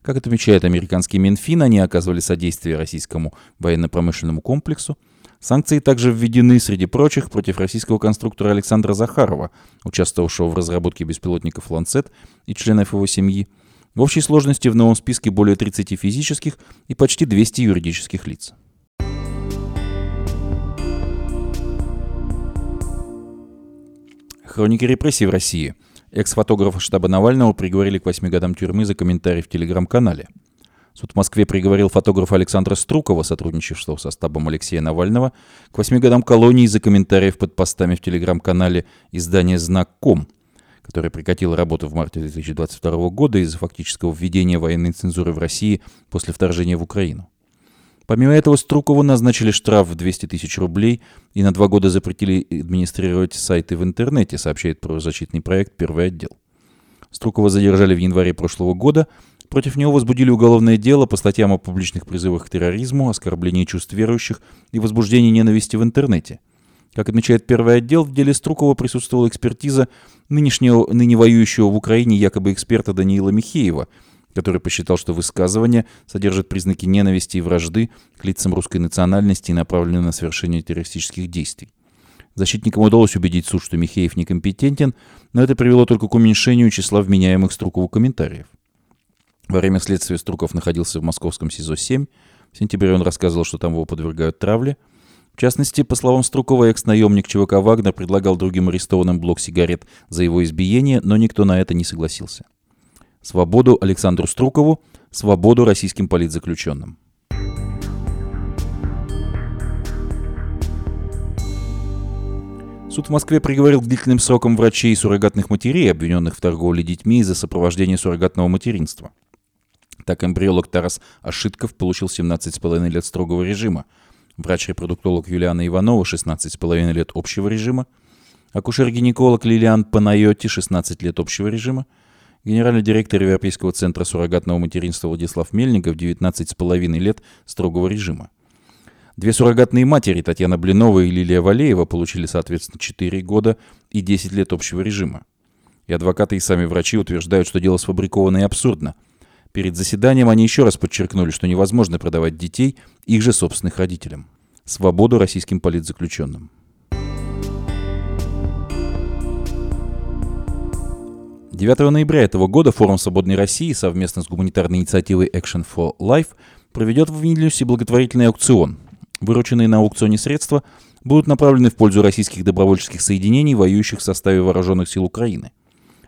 A: Как отмечает американский Минфин, они оказывали содействие российскому военно-промышленному комплексу. Санкции также введены, среди прочих, против российского конструктора Александра Захарова, участвовавшего в разработке беспилотников «Ланцет» и членов его семьи – в общей сложности в новом списке более 30 физических и почти 200 юридических лиц. Хроники репрессий в России. Экс-фотографа штаба Навального приговорили к 8 годам тюрьмы за комментарий в телеграм-канале. Суд в Москве приговорил фотографа Александра Струкова, сотрудничавшего со штабом Алексея Навального, к 8 годам колонии за комментариев под постами в телеграм-канале издания «Знак.ком», которая прекратила работу в марте 2022 года из-за фактического введения военной цензуры в России после вторжения в Украину. Помимо этого, Струкову назначили штраф в 200 тысяч рублей и на два года запретили администрировать сайты в интернете, сообщает правозащитный проект «Первый отдел». Струкова задержали в январе прошлого года. Против него возбудили уголовное дело по статьям о публичных призывах к терроризму, оскорблении чувств верующих и возбуждении ненависти в интернете – как отмечает первый отдел, в деле Струкова присутствовала экспертиза нынешнего, ныне воюющего в Украине якобы эксперта Даниила Михеева, который посчитал, что высказывания содержат признаки ненависти и вражды к лицам русской национальности и направлены на совершение террористических действий. Защитникам удалось убедить суд, что Михеев некомпетентен, но это привело только к уменьшению числа вменяемых Струкову комментариев. Во время следствия Струков находился в московском СИЗО-7. В сентябре он рассказывал, что там его подвергают травле – в частности, по словам Струкова, экс-наемник ЧВК «Вагнер» предлагал другим арестованным блок сигарет за его избиение, но никто на это не согласился. Свободу Александру Струкову, свободу российским политзаключенным. Суд в Москве приговорил к длительным срокам врачей и суррогатных матерей, обвиненных в торговле детьми из-за сопровождения суррогатного материнства. Так эмбриолог Тарас Ашитков получил 17,5 лет строгого режима, врач-репродуктолог Юлиана Иванова, 16,5 лет общего режима, акушер-гинеколог Лилиан Панайоти, 16 лет общего режима, генеральный директор Европейского центра суррогатного материнства Владислав Мельников, 19,5 лет строгого режима. Две суррогатные матери, Татьяна Блинова и Лилия Валеева, получили, соответственно, 4 года и 10 лет общего режима. И адвокаты и сами врачи утверждают, что дело сфабриковано и абсурдно – Перед заседанием они еще раз подчеркнули, что невозможно продавать детей их же собственных родителям. Свободу российским политзаключенным. Девятого ноября этого года Форум Свободной России совместно с гуманитарной инициативой Action for Life проведет в Вильнюсе благотворительный аукцион. Вырученные на аукционе средства будут направлены в пользу российских добровольческих соединений, воюющих в составе вооруженных сил Украины –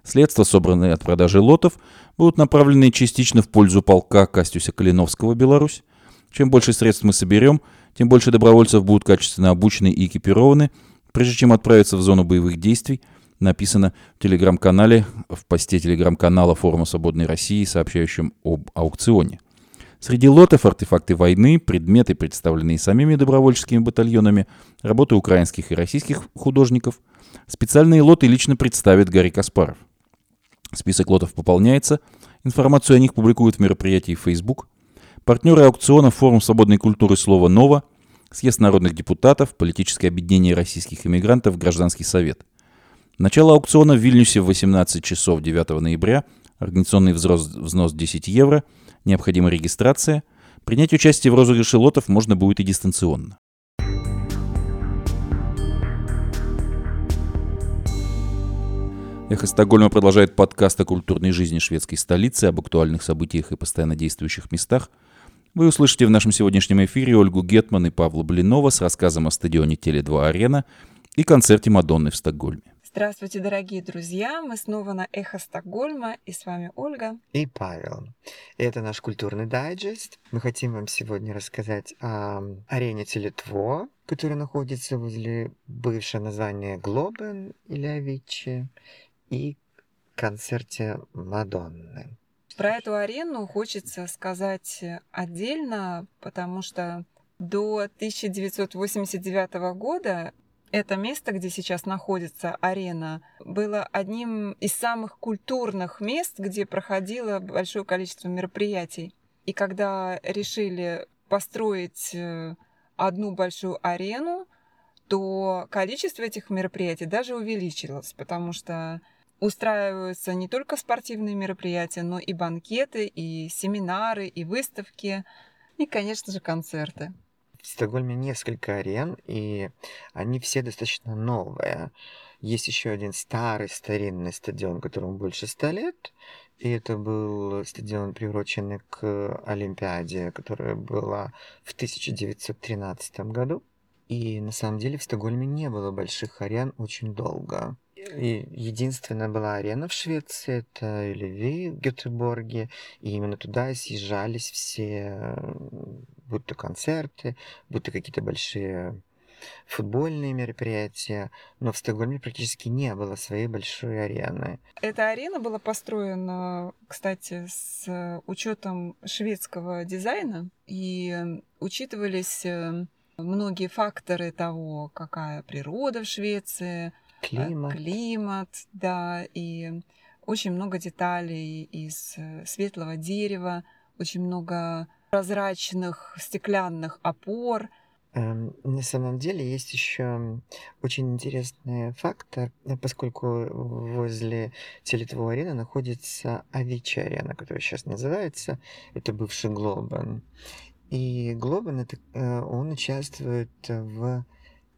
A: Средства, собранные от продажи лотов, будут направлены частично в пользу полка Кастюся Калиновского «Беларусь». Чем больше средств мы соберем, тем больше добровольцев будут качественно обучены и экипированы, прежде чем отправиться в зону боевых действий, написано в телеграм-канале, в посте телеграм-канала Форума Свободной России, сообщающем об аукционе. Среди лотов артефакты войны, предметы, представленные самими добровольческими батальонами, работы украинских и российских художников. Специальные лоты лично представит Гарри Каспаров. Список лотов пополняется, информацию о них публикуют в мероприятии Facebook. Партнеры аукциона Форум свободной культуры слова «Нова», Съезд народных депутатов, Политическое объединение российских иммигрантов, Гражданский совет. Начало аукциона в Вильнюсе в 18 часов 9 ноября, организационный взнос 10 евро, необходима регистрация. Принять участие в розыгрыше лотов можно будет и дистанционно. Эхо Стокгольма продолжает подкаст о культурной жизни шведской столицы, об актуальных событиях и постоянно действующих местах – вы услышите в нашем сегодняшнем эфире Ольгу Гетман и Павла Блинова с рассказом о стадионе Теле2 Арена и концерте Мадонны в Стокгольме.
C: Здравствуйте, дорогие друзья! Мы снова на Эхо Стокгольма, и с вами Ольга.
D: И Павел. Это наш культурный дайджест. Мы хотим вам сегодня рассказать о арене Телетво, которая находится возле бывшего названия Глобен или Авичи, и концерте Мадонны.
C: Про эту арену хочется сказать отдельно, потому что до 1989 года это место, где сейчас находится арена, было одним из самых культурных мест, где проходило большое количество мероприятий. И когда решили построить э, одну большую арену, то количество этих мероприятий даже увеличилось, потому что устраиваются не только спортивные мероприятия, но и банкеты, и семинары, и выставки, и, конечно же, концерты.
D: В Стокгольме несколько арен, и они все достаточно новые. Есть еще один старый старинный стадион, которому больше ста лет, и это был стадион, приуроченный к Олимпиаде, которая была в 1913 году. И на самом деле в Стокгольме не было больших арен очень долго. И единственная была арена в Швеции, это Леви в Гетеборге, и именно туда съезжались все, будь то концерты, будь то какие-то большие футбольные мероприятия, но в Стокгольме практически не было своей большой арены.
C: Эта арена была построена, кстати, с учетом шведского дизайна, и учитывались э, многие факторы того, какая природа в Швеции,
D: Климат.
C: Климат, да, и очень много деталей из э, светлого дерева, очень много прозрачных стеклянных опор.
D: Эм, на самом деле есть еще очень интересный фактор, э, поскольку возле Телетво арены находится Авичи арена, которая сейчас называется, это бывший Глобан. И Глобан, это, э, он участвует в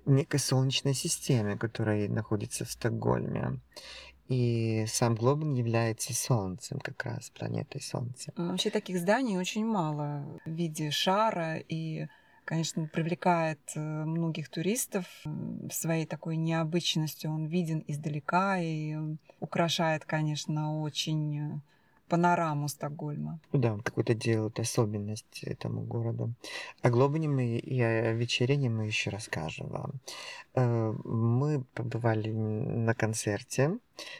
D: некой солнечной системе, которая находится в Стокгольме. И сам Глобан является Солнцем, как раз планетой Солнца.
C: Вообще таких зданий очень мало в виде шара и конечно, привлекает э, многих туристов своей такой необычностью. Он виден издалека и украшает, конечно, очень э, панораму Стокгольма.
D: Ну да, какой-то делают особенность этому городу. О Глобине мы и о вечерине мы еще расскажем вам. Э, мы побывали на концерте,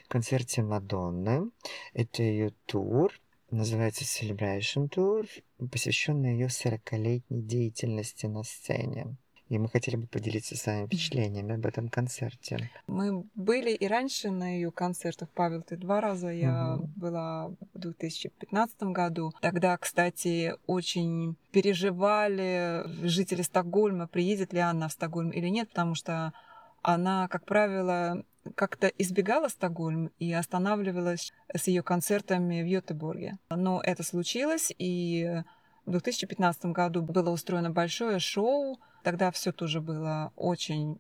D: концерте Мадонны. Это ее тур, называется Celebration Tour, посвященный ее 40-летней деятельности на сцене. И мы хотели бы поделиться с вами впечатлениями об этом концерте.
C: Мы были и раньше на ее концертах. Павел, ты два раза. Я угу. была в 2015 году. Тогда, кстати, очень переживали жители Стокгольма, приедет ли она в Стокгольм или нет, потому что она, как правило, как-то избегала Стокгольм и останавливалась с ее концертами в Йотеборге. Но это случилось, и в 2015 году было устроено большое шоу Тогда все тоже было очень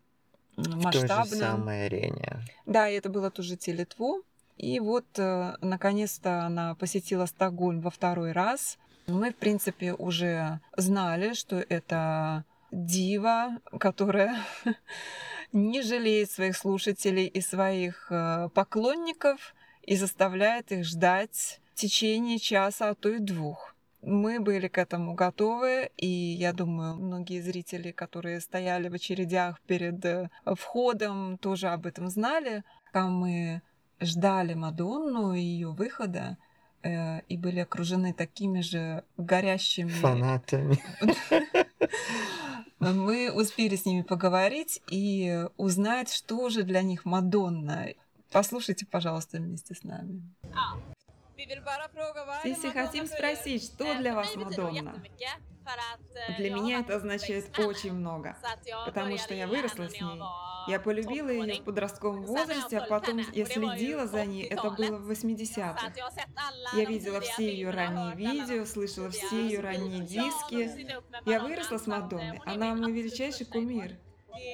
C: масштабно. В той
D: же самой арене.
C: Да, и это было тоже Телетво. И вот, э, наконец-то, она посетила Стокгольм во второй раз. Мы, в принципе, уже знали, что это дива, которая не жалеет своих слушателей и своих э, поклонников и заставляет их ждать в течение часа, а то и двух. Мы были к этому готовы, и я думаю, многие зрители, которые стояли в очередях перед э, входом, тоже об этом знали. Когда мы ждали Мадонну и ее выхода, э, и были окружены такими же горящими
D: Фанатами.
C: Мы успели с ними поговорить и узнать, что же для них Мадонна. Послушайте, пожалуйста, вместе с нами.
E: Если хотим спросить, что для вас Мадонна? Для меня это означает очень много, потому что я выросла с ней. Я полюбила ее в подростковом возрасте, а потом я следила за ней, это было в 80-х. Я видела все ее ранние видео, слышала все ее ранние диски. Я выросла с Мадонной, она мой величайший кумир.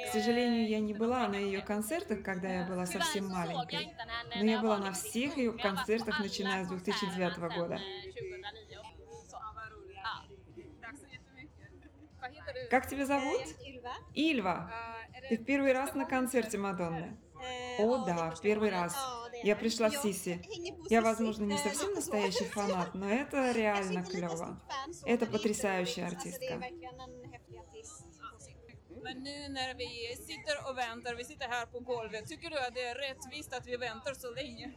E: К сожалению, я не была на ее концертах, когда я была совсем маленькой, но я была на всех ее концертах, начиная с 2009 года. Как тебя зовут? Ильва. Ты в первый раз на концерте Мадонны? О, да, в первый раз. Я пришла в Сиси. Я, возможно, не совсем настоящий фанат, но это реально клево. Это потрясающая артистка.
F: Men nu när vi sitter och väntar, vi sitter här på golvet, tycker du att det är rättvist att vi väntar så länge?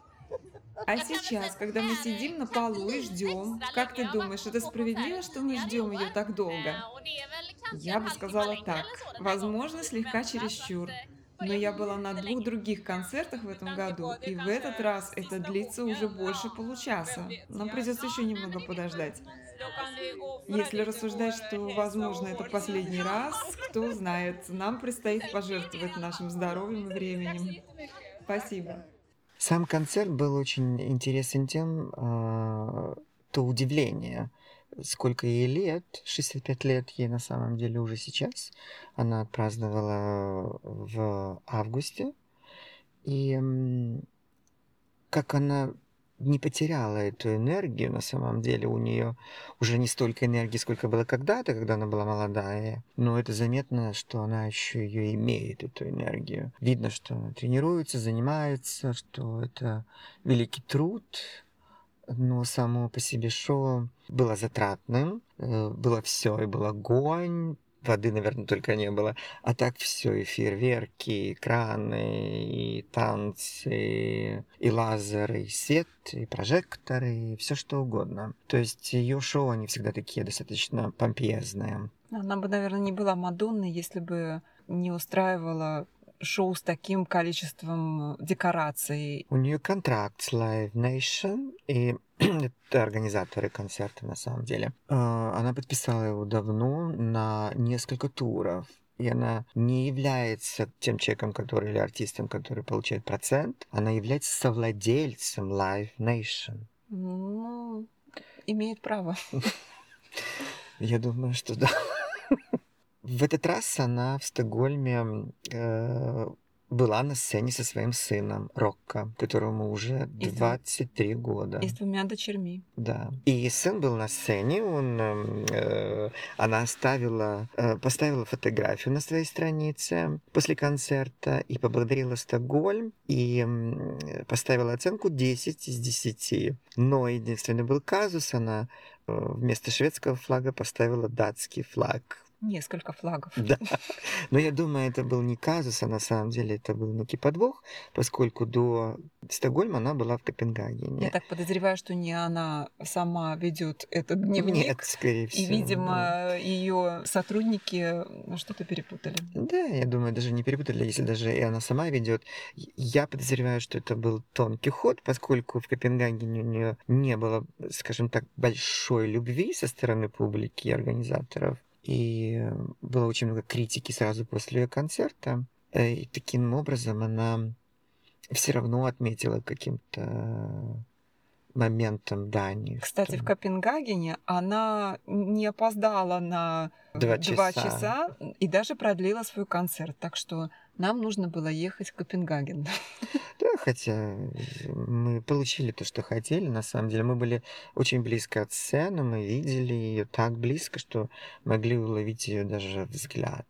E: А сейчас, когда мы сидим на полу и ждем, как ты думаешь, это справедливо, что мы ждем ее так долго? Я бы сказала так. Возможно, слегка чересчур. Но я была на двух других концертах в этом году, и в этот раз это длится уже больше получаса. Нам придется еще немного подождать. Если рассуждать, что, возможно, это последний раз, кто знает, нам предстоит пожертвовать нашим здоровьем и временем. Спасибо.
D: Сам концерт был очень интересен тем, а, то удивление, сколько ей лет, 65 лет ей на самом деле уже сейчас. Она отпраздновала в августе. И как она не потеряла эту энергию, на самом деле. У нее уже не столько энергии, сколько было когда-то, когда она была молодая, но это заметно, что она еще ее имеет, эту энергию. Видно, что она тренируется, занимается, что это великий труд, но само по себе шоу было затратным, э, было все, и был огонь, воды, наверное, только не было. А так все, и фейерверки, и краны, и танцы, и лазеры, и свет, и прожекторы, и все что угодно. То есть ее шоу, они всегда такие достаточно помпезные.
C: Она бы, наверное, не была Мадонной, если бы не устраивала шоу с таким количеством декораций.
D: У нее контракт с Live Nation, и это организаторы концерта на самом деле. А, она подписала его давно на несколько туров. И она не является тем человеком, который или артистом, который получает процент. Она является совладельцем Live Nation.
C: Ну, имеет право.
D: Я думаю, что да. В этот раз она в Стокгольме э, была на сцене со своим сыном Рокко, которому уже 23 года.
C: И с двумя дочерьми.
D: Да. И сын был на сцене, он, э, она оставила, э, поставила фотографию на своей странице после концерта и поблагодарила Стокгольм и э, поставила оценку 10 из 10. Но единственный был казус, она э, вместо шведского флага поставила датский флаг
C: несколько флагов.
D: Да. Но я думаю, это был не казус, а на самом деле это был некий подвох, поскольку до Стокгольма она была в Копенгагене.
C: Я так подозреваю, что не она сама ведет этот дневник.
D: Нет, скорее всего.
C: И, видимо, да. ее сотрудники что-то перепутали.
D: Да, я думаю, даже не перепутали, если даже и она сама ведет. Я подозреваю, что это был тонкий ход, поскольку в Копенгагене у нее не было, скажем так, большой любви со стороны публики и организаторов. И было очень много критики сразу после ее концерта. Э, и таким образом она все равно отметила каким-то моментом Дании.
C: Кстати, что... в Копенгагене она не опоздала на
D: два часа.
C: два часа и даже продлила свой концерт. Так что нам нужно было ехать в Копенгаген.
D: Да, хотя мы получили то, что хотели. На самом деле мы были очень близко от сцены, мы видели ее так близко, что могли уловить ее даже взгляд.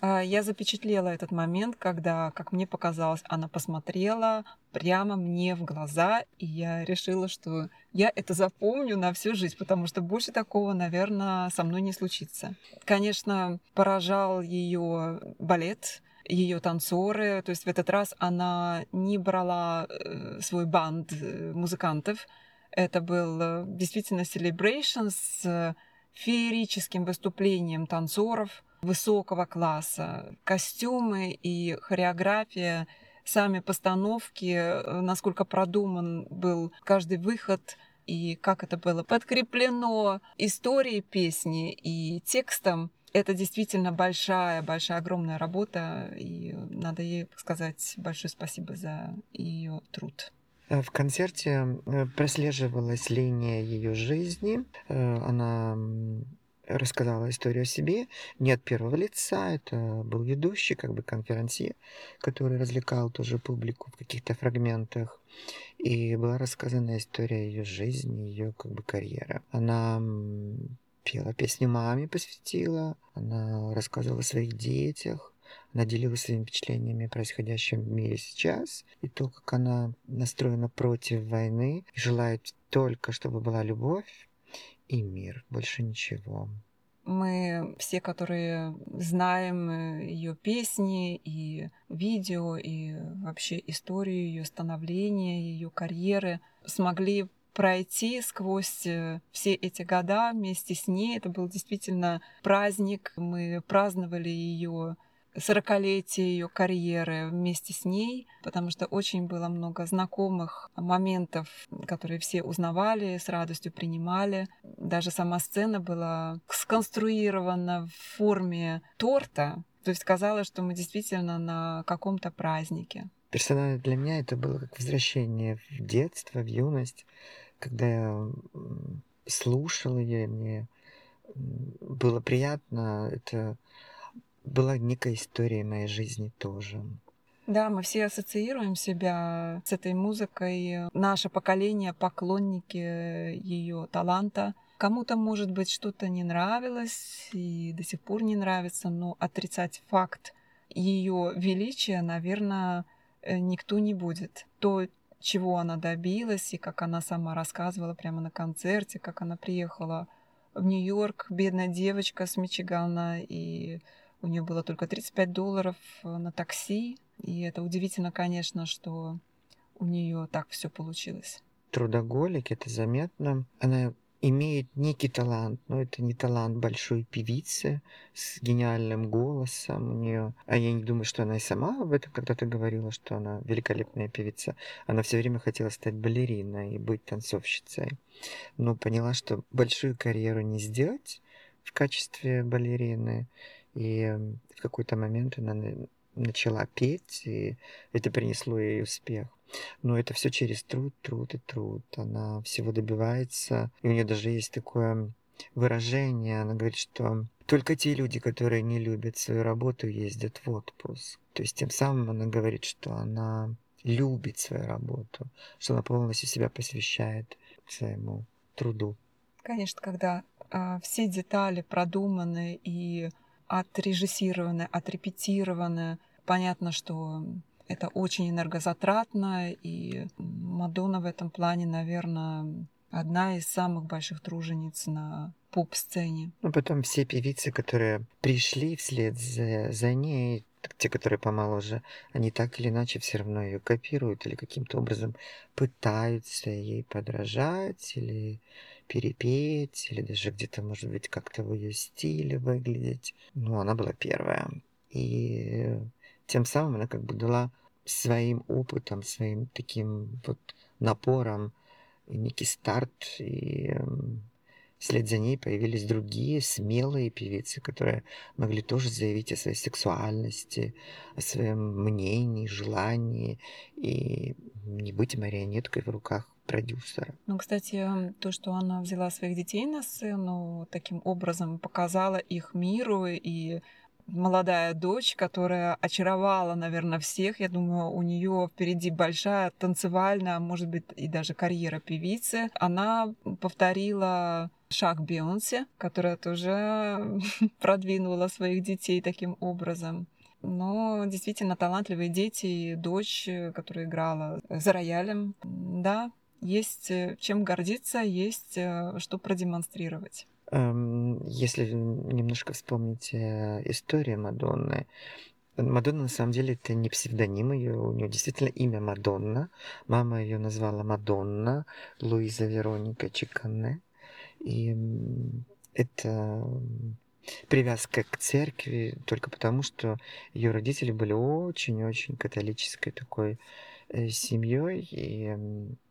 C: А, я запечатлела этот момент, когда, как мне показалось, она посмотрела прямо мне в глаза, и я решила, что я это запомню на всю жизнь, потому что больше такого, наверное, со мной не случится. Конечно, поражал ее балет, ее танцоры. То есть в этот раз она не брала э, свой банд э, музыкантов, Это был э, действительно celebration с феерическим выступлением танцоров высокого класса. Костюмы и хореография, сами постановки, э, насколько продуман был каждый выход и как это было подкреплено историей песни и текстом. Это действительно большая, большая, огромная работа, и надо ей сказать большое спасибо за ее труд.
D: Э, в концерте э, прослеживалась линия ее жизни. Она рассказала историю о себе не от первого лица. Это был ведущий, как бы конферансье, который развлекал тоже публику в каких-то фрагментах. И была рассказана история ее жизни, ее как бы карьеры. Она пела песни маме, посвятила. Она рассказывала о своих детях. Она делилась своими впечатлениями о происходящем в мире сейчас. И то, как она настроена против войны желает только, чтобы была любовь и мир. Больше ничего.
C: Мы все, которые знаем э, ее песни и видео, и вообще историю ее становления, ее карьеры, смогли пройти сквозь э, все эти года вместе с ней. Это был действительно праздник. Мы праздновали ее сорокалетие ее карьеры вместе с ней, потому что очень было много знакомых моментов, которые все узнавали, с радостью принимали. Даже сама сцена была сконструирована в форме торта, то есть казалось, что мы действительно на каком-то празднике.
D: Персонально для меня это было как возвращение в детство, в юность когда я слушал ее, мне было приятно. Это была некая история моей жизни тоже.
C: Да, мы все ассоциируем себя с этой музыкой. Наше поколение поклонники ее таланта. Кому-то, может быть, что-то не нравилось и до сих пор не нравится, но отрицать факт ее величия, наверное, э, никто не будет. То, чего она добилась, и как она сама рассказывала прямо на концерте, как она приехала в Нью-Йорк, бедная девочка с Мичигана, и у нее было только 35 долларов э, на такси. И это удивительно, конечно, что у нее так все получилось.
D: Трудоголик, это заметно. Она имеет некий талант, но это не талант большой певицы с гениальным голосом у нее. А я не думаю, что она и сама об этом когда-то говорила, что она великолепная певица. Она все время хотела стать балериной и быть танцовщицей. Но поняла, что большую карьеру не сделать в качестве балерины. И в какой-то момент она начала петь, и это принесло ей успех. Но это все через труд, труд и труд. Она всего добивается. И у нее даже есть такое выражение. Она говорит, что только те люди, которые не любят свою работу, ездят в отпуск. То есть тем самым она говорит, что она любит свою работу, что она полностью себя посвящает своему труду.
C: Конечно, когда э, все детали продуманы и отрежиссированы, отрепетированы, понятно, что это очень энергозатратно, и Мадонна в этом плане, наверное, одна из самых больших тружениц на поп-сцене.
D: Ну, потом все певицы, которые пришли вслед за, за ней, те, которые помоложе, они так или иначе все равно ее копируют или каким-то образом пытаются ей подражать или перепеть, или даже где-то, может быть, как-то в ее стиле выглядеть. Но она была первая. И тем самым она как бы дала своим опытом, своим таким вот напором некий старт, и вслед за ней появились другие смелые певицы, которые могли тоже заявить о своей сексуальности, о своем мнении, желании, и не быть марионеткой в руках продюсера.
C: Ну, кстати, то, что она взяла своих детей на сцену, таким образом показала их миру и молодая дочь, которая очаровала, наверное, всех. Я думаю, у нее впереди большая танцевальная, может быть, и даже карьера певицы. Она повторила шаг Бейонсе, которая тоже продвинула своих детей таким образом. Но действительно талантливые дети и дочь, которая играла за роялем, да, есть э, чем гордиться, есть э, что продемонстрировать.
D: Эм, если немножко вспомнить э, историю Мадонны, Мадонна на самом деле это не псевдоним ее, у нее действительно имя Мадонна. Мама ее назвала Мадонна, Луиза Вероника Чиканне. И это привязка к церкви только потому, что ее родители были очень-очень католической такой семьей, и,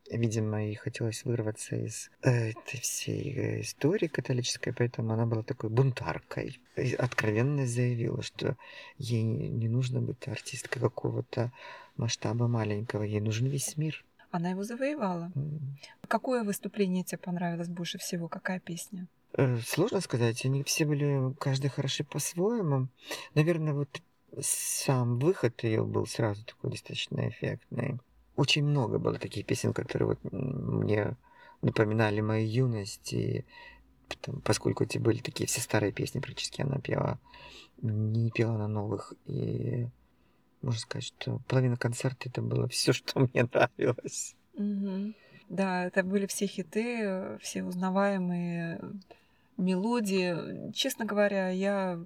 D: видимо, ей хотелось вырваться из этой всей э, истории католической, поэтому она была такой бунтаркой. И откровенно заявила, что ей не нужно быть артисткой какого-то масштаба маленького, ей нужен весь мир.
C: Она его завоевала. Mm. Какое выступление тебе понравилось больше всего? Какая песня?
D: Э, сложно сказать, они все были, каждый хороши по-своему. Наверное, вот сам выход ее был сразу такой достаточно эффектный. Очень много было таких песен, которые вот мне напоминали мою юность, и поскольку эти были такие все старые песни, практически она пела, не пела на новых, и можно сказать, что половина концерта это было все, что мне нравилось.
C: Угу. Да, это были все хиты, все узнаваемые мелодии. Честно говоря, я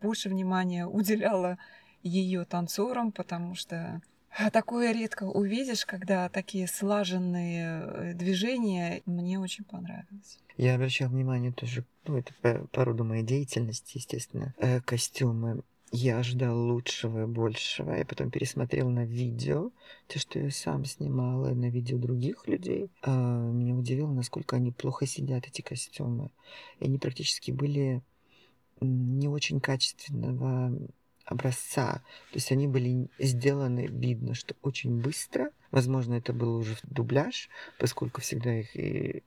C: больше внимания уделяла ее танцорам, потому что такое редко увидишь, когда такие слаженные э, движения. Мне очень понравилось.
D: Я обращал внимание тоже, ну, это по, по роду моей деятельности, естественно, э, костюмы я ожидал лучшего и большего. Я потом пересмотрел на видео, то, что я сам снимала, на видео других людей. А, меня удивило, насколько они плохо сидят, эти костюмы. И они практически были не очень качественного образца. То есть они были сделаны, видно, что очень быстро. Возможно, это был уже дубляж, поскольку всегда их и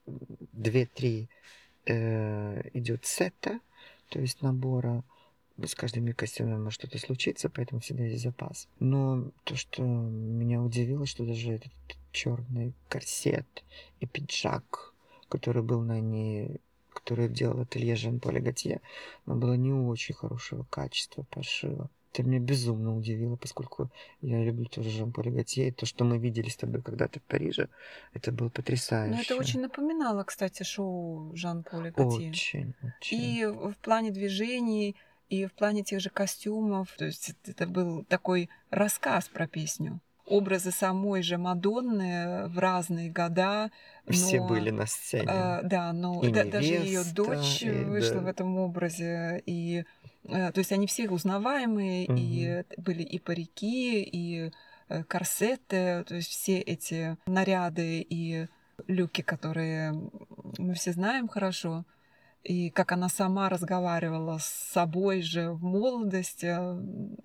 D: 2-3 э, идет сета, то есть набора с каждым костюмом может что-то случиться, поэтому всегда есть запас. Но то, что меня удивило, что даже этот черный корсет и пиджак, который был на ней, который делал ателье Жан-Поля Готье, но было не очень хорошего качества пошива. Это меня безумно удивило, поскольку я люблю тоже Жан-Поля Готье, и то, что мы видели с тобой когда-то в Париже, это было потрясающе.
C: Ну, это очень напоминало, кстати, шоу Жан-Поля Готье.
D: Очень, очень.
C: И в плане движений, и в плане тех же костюмов, то есть это был такой рассказ про песню. Образы самой же Мадонны в разные года.
D: Но, Все были на сцене.
C: Э, да, но
D: и
C: да,
D: невеста,
C: даже ее дочь
D: и,
C: вышла
D: да.
C: в этом образе. И, э, то есть они все узнаваемые,
D: угу.
C: и были и парики, и э, корсеты, то есть все эти наряды и люки, которые мы все знаем хорошо и как она сама разговаривала с собой же в молодости,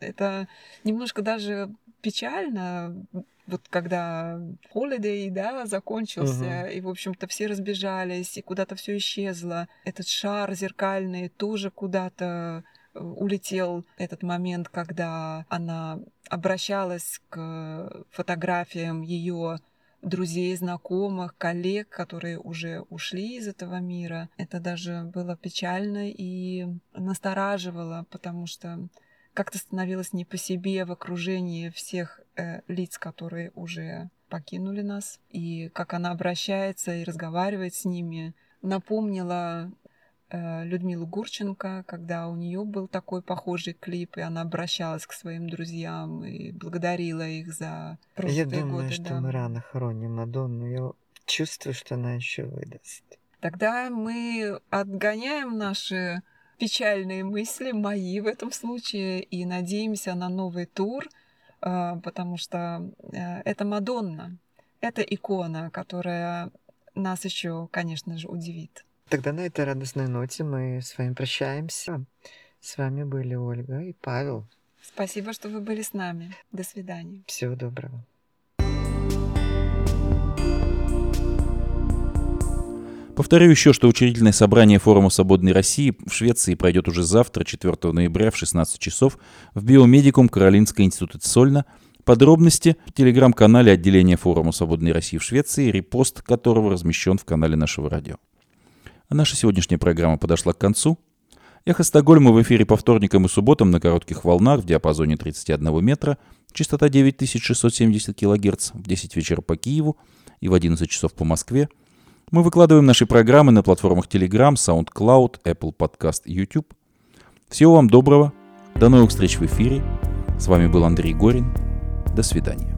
C: это немножко даже печально, вот когда Holiday, да, закончился, uh-huh. и, в общем-то, все разбежались, и куда-то все исчезло. Этот шар зеркальный тоже куда-то э, улетел. Этот момент, когда она обращалась к фотографиям ее друзей, знакомых, коллег, которые уже ушли из этого мира. Это даже было печально и настораживало, потому что как-то становилось не по себе в окружении всех э, лиц, которые уже покинули нас. И как она обращается и разговаривает с ними, напомнила Э, Людмилу Гурченко, когда у нее был такой похожий клип, и она обращалась к своим друзьям и благодарила их за прошлые
D: Я думаю,
C: годы.
D: что
C: да.
D: мы рано хороним Мадонну. Я чувствую, что она еще выдаст.
C: Тогда мы отгоняем наши печальные мысли, мои в этом случае, и надеемся на новый тур, э, потому что э, это Мадонна, это икона, которая нас еще, конечно же, удивит.
D: Тогда на этой радостной ноте мы с вами прощаемся. С вами были Ольга и Павел.
C: Спасибо, что вы были с нами. До свидания.
D: Всего доброго.
A: Повторю еще, что учредительное собрание Форума Свободной России в Швеции пройдет уже завтра, 4 ноября в 16 часов в Биомедикум Каролинского института Сольна. Подробности в телеграм-канале отделения Форума Свободной России в Швеции, репост которого размещен в канале нашего радио. А наша сегодняшняя программа подошла к концу. Эхо Стокгольма в эфире по вторникам и субботам на коротких волнах в диапазоне 31 метра, частота 9670 кГц в 10 вечера по Киеву и в 11 часов по Москве. Мы выкладываем наши программы на платформах Telegram, SoundCloud, Apple Podcast YouTube. Всего вам доброго. До новых встреч в эфире. С вами был Андрей Горин. До свидания.